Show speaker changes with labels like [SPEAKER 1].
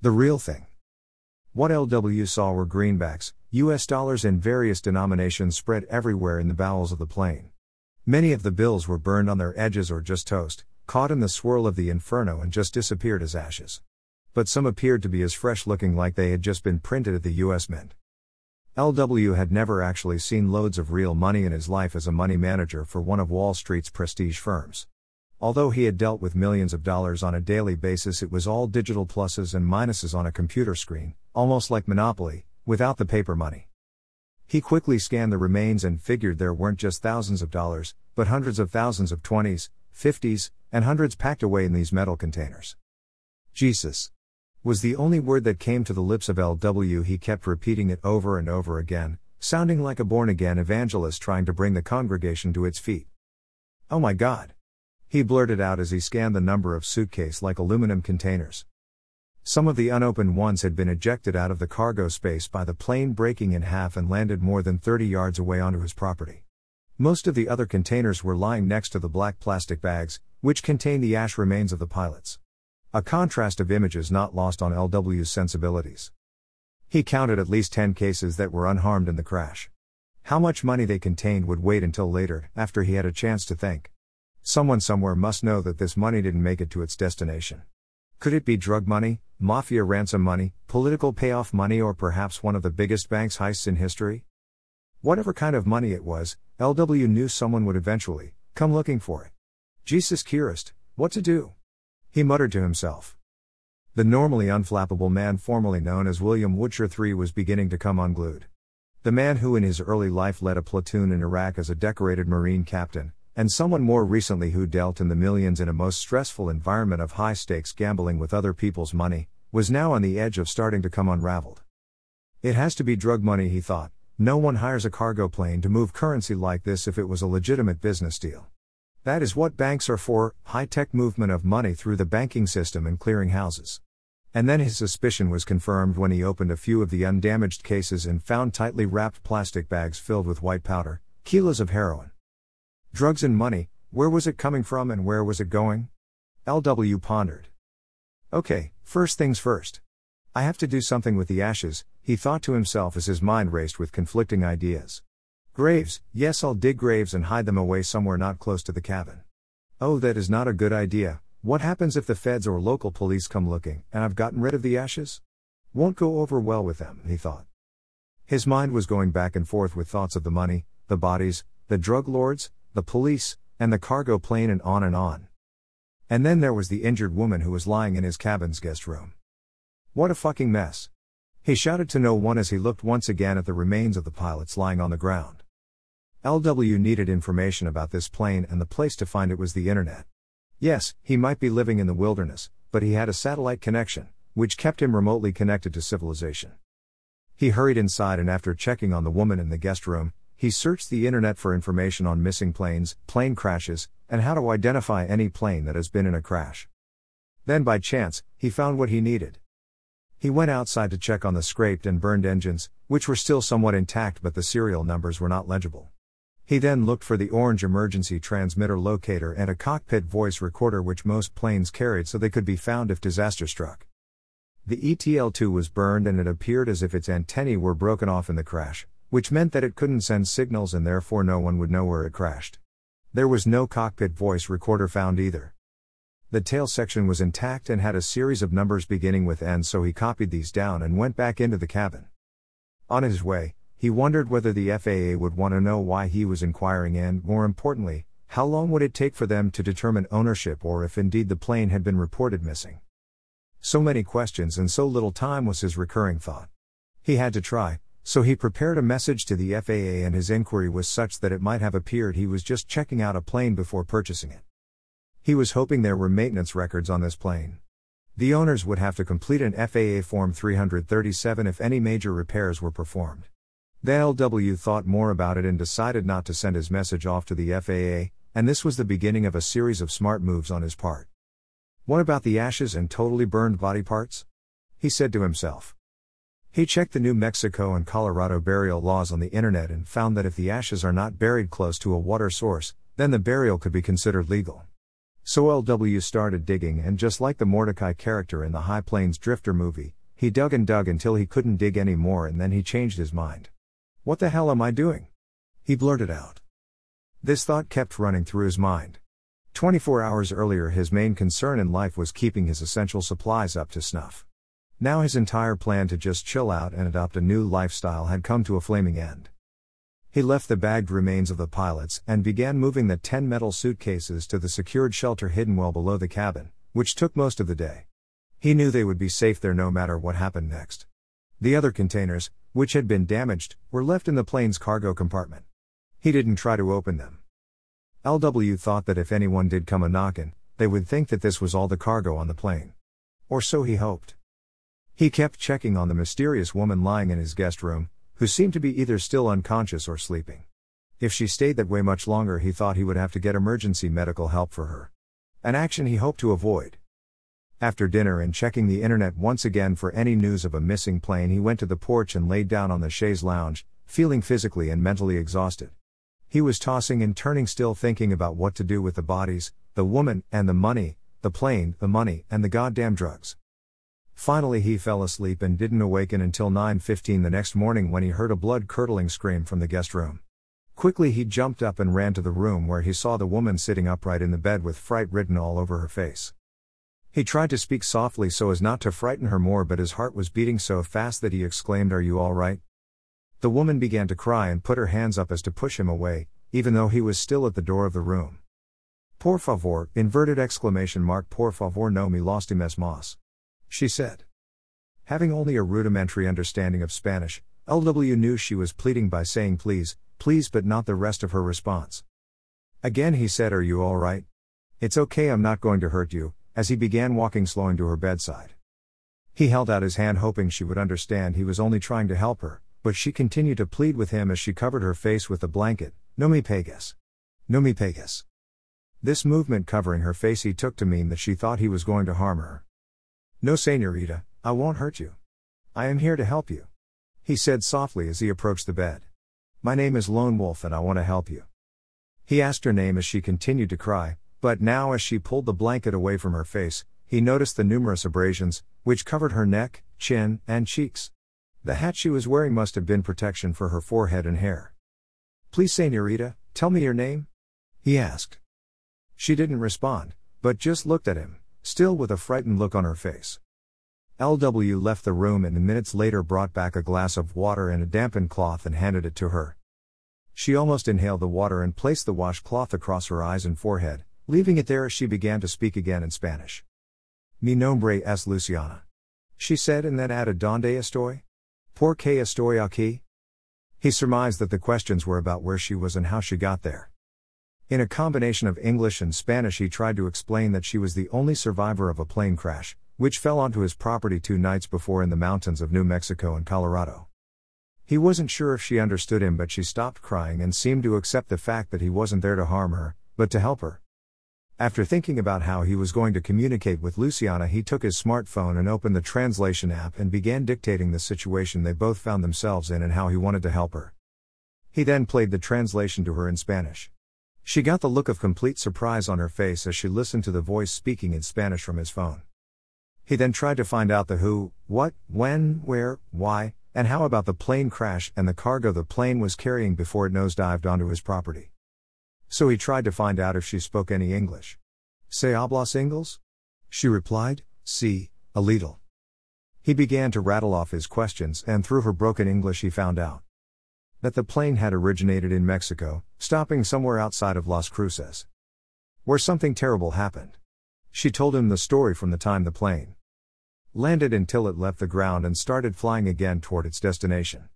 [SPEAKER 1] The real thing. What LW saw were greenbacks, US dollars in various denominations spread everywhere in the bowels of the plane. Many of the bills were burned on their edges or just toast, caught in the swirl of the inferno and just disappeared as ashes. But some appeared to be as fresh looking like they had just been printed at the US Mint. LW had never actually seen loads of real money in his life as a money manager for one of Wall Street's prestige firms. Although he had dealt with millions of dollars on a daily basis, it was all digital pluses and minuses on a computer screen, almost like Monopoly, without the paper money. He quickly scanned the remains and figured there weren't just thousands of dollars, but hundreds of thousands of 20s, 50s, and hundreds packed away in these metal containers. Jesus was the only word that came to the lips of LW. He kept repeating it over and over again, sounding like a born again evangelist trying to bring the congregation to its feet. Oh my God! He blurted out as he scanned the number of suitcase like aluminum containers. Some of the unopened ones had been ejected out of the cargo space by the plane breaking in half and landed more than 30 yards away onto his property. Most of the other containers were lying next to the black plastic bags, which contained the ash remains of the pilots. A contrast of images not lost on LW's sensibilities. He counted at least 10 cases that were unharmed in the crash. How much money they contained would wait until later, after he had a chance to think. Someone somewhere must know that this money didn't make it to its destination. Could it be drug money, mafia ransom money, political payoff money, or perhaps one of the biggest banks heists in history? Whatever kind of money it was, LW knew someone would eventually come looking for it. Jesus Christ, what to do? He muttered to himself. The normally unflappable man formerly known as William Woodshire III was beginning to come unglued. The man who in his early life led a platoon in Iraq as a decorated Marine captain, and someone more recently who dealt in the millions in a most stressful environment of high stakes gambling with other people's money, was now on the edge of starting to come unraveled. It has to be drug money, he thought. No one hires a cargo plane to move currency like this if it was a legitimate business deal. That is what banks are for high tech movement of money through the banking system and clearing houses. And then his suspicion was confirmed when he opened a few of the undamaged cases and found tightly wrapped plastic bags filled with white powder, kilos of heroin. Drugs and money, where was it coming from and where was it going? LW pondered. Okay, first things first. I have to do something with the ashes, he thought to himself as his mind raced with conflicting ideas. Graves, yes, I'll dig graves and hide them away somewhere not close to the cabin. Oh, that is not a good idea. What happens if the feds or local police come looking, and I've gotten rid of the ashes? Won't go over well with them, he thought. His mind was going back and forth with thoughts of the money, the bodies, the drug lords, the police, and the cargo plane, and on and on. And then there was the injured woman who was lying in his cabin's guest room. What a fucking mess. He shouted to no one as he looked once again at the remains of the pilots lying on the ground. LW needed information about this plane, and the place to find it was the internet. Yes, he might be living in the wilderness, but he had a satellite connection, which kept him remotely connected to civilization. He hurried inside, and after checking on the woman in the guest room, he searched the internet for information on missing planes, plane crashes, and how to identify any plane that has been in a crash. Then, by chance, he found what he needed. He went outside to check on the scraped and burned engines, which were still somewhat intact but the serial numbers were not legible. He then looked for the orange emergency transmitter locator and a cockpit voice recorder, which most planes carried so they could be found if disaster struck. The ETL 2 was burned and it appeared as if its antennae were broken off in the crash, which meant that it couldn't send signals and therefore no one would know where it crashed. There was no cockpit voice recorder found either. The tail section was intact and had a series of numbers beginning with N, so he copied these down and went back into the cabin. On his way, he wondered whether the FAA would want to know why he was inquiring and, more importantly, how long would it take for them to determine ownership or if indeed the plane had been reported missing. So many questions and so little time was his recurring thought. He had to try, so he prepared a message to the FAA and his inquiry was such that it might have appeared he was just checking out a plane before purchasing it. He was hoping there were maintenance records on this plane. The owners would have to complete an FAA Form 337 if any major repairs were performed. The LW thought more about it and decided not to send his message off to the FAA, and this was the beginning of a series of smart moves on his part. What about the ashes and totally burned body parts? He said to himself. He checked the New Mexico and Colorado burial laws on the internet and found that if the ashes are not buried close to a water source, then the burial could be considered legal. So LW started digging, and just like the Mordecai character in the High Plains Drifter movie, he dug and dug until he couldn't dig anymore and then he changed his mind. What the hell am I doing? He blurted out. This thought kept running through his mind. 24 hours earlier, his main concern in life was keeping his essential supplies up to snuff. Now his entire plan to just chill out and adopt a new lifestyle had come to a flaming end. He left the bagged remains of the pilots and began moving the 10 metal suitcases to the secured shelter hidden well below the cabin, which took most of the day. He knew they would be safe there no matter what happened next. The other containers, which had been damaged, were left in the plane's cargo compartment. He didn't try to open them. LW thought that if anyone did come a knockin', they would think that this was all the cargo on the plane. Or so he hoped. He kept checking on the mysterious woman lying in his guest room, who seemed to be either still unconscious or sleeping. If she stayed that way much longer, he thought he would have to get emergency medical help for her. An action he hoped to avoid. After dinner and checking the internet once again for any news of a missing plane, he went to the porch and laid down on the chaise lounge, feeling physically and mentally exhausted. He was tossing and turning, still thinking about what to do with the bodies, the woman, and the money, the plane, the money, and the goddamn drugs. Finally he fell asleep and didn't awaken until 9:15 the next morning when he heard a blood-curdling scream from the guest room. Quickly he jumped up and ran to the room where he saw the woman sitting upright in the bed with fright written all over her face. He tried to speak softly so as not to frighten her more, but his heart was beating so fast that he exclaimed, Are you all right? The woman began to cry and put her hands up as to push him away, even though he was still at the door of the room. Por favor, inverted exclamation mark, por favor, no me lastimes más she said. Having only a rudimentary understanding of Spanish, LW knew she was pleading by saying please, please, but not the rest of her response. Again he said, Are you alright? It's okay, I'm not going to hurt you, as he began walking slowing to her bedside. He held out his hand, hoping she would understand he was only trying to help her, but she continued to plead with him as she covered her face with the blanket. No me pegas. No me pegas. This movement covering her face he took to mean that she thought he was going to harm her. No, senorita, I won't hurt you. I am here to help you. He said softly as he approached the bed. My name is Lone Wolf and I want to help you. He asked her name as she continued to cry, but now as she pulled the blanket away from her face, he noticed the numerous abrasions, which covered her neck, chin, and cheeks. The hat she was wearing must have been protection for her forehead and hair. Please, senorita, tell me your name? He asked. She didn't respond, but just looked at him, still with a frightened look on her face. LW left the room and minutes later brought back a glass of water and a dampened cloth and handed it to her. She almost inhaled the water and placed the washcloth across her eyes and forehead, leaving it there as she began to speak again in Spanish. Mi nombre es Luciana. She said and then added Donde estoy? Por qué estoy aquí? He surmised that the questions were about where she was and how she got there. In a combination of English and Spanish, he tried to explain that she was the only survivor of a plane crash, which fell onto his property two nights before in the mountains of New Mexico and Colorado. He wasn't sure if she understood him, but she stopped crying and seemed to accept the fact that he wasn't there to harm her, but to help her. After thinking about how he was going to communicate with Luciana, he took his smartphone and opened the translation app and began dictating the situation they both found themselves in and how he wanted to help her. He then played the translation to her in Spanish. She got the look of complete surprise on her face as she listened to the voice speaking in Spanish from his phone. He then tried to find out the who, what, when, where, why, and how about the plane crash and the cargo the plane was carrying before it nosedived onto his property. So he tried to find out if she spoke any English. Se hablas Ingles? She replied, Si, a little. He began to rattle off his questions, and through her broken English, he found out that the plane had originated in Mexico, stopping somewhere outside of Las Cruces. Where something terrible happened. She told him the story from the time the plane landed until it left the ground and started flying again toward its destination.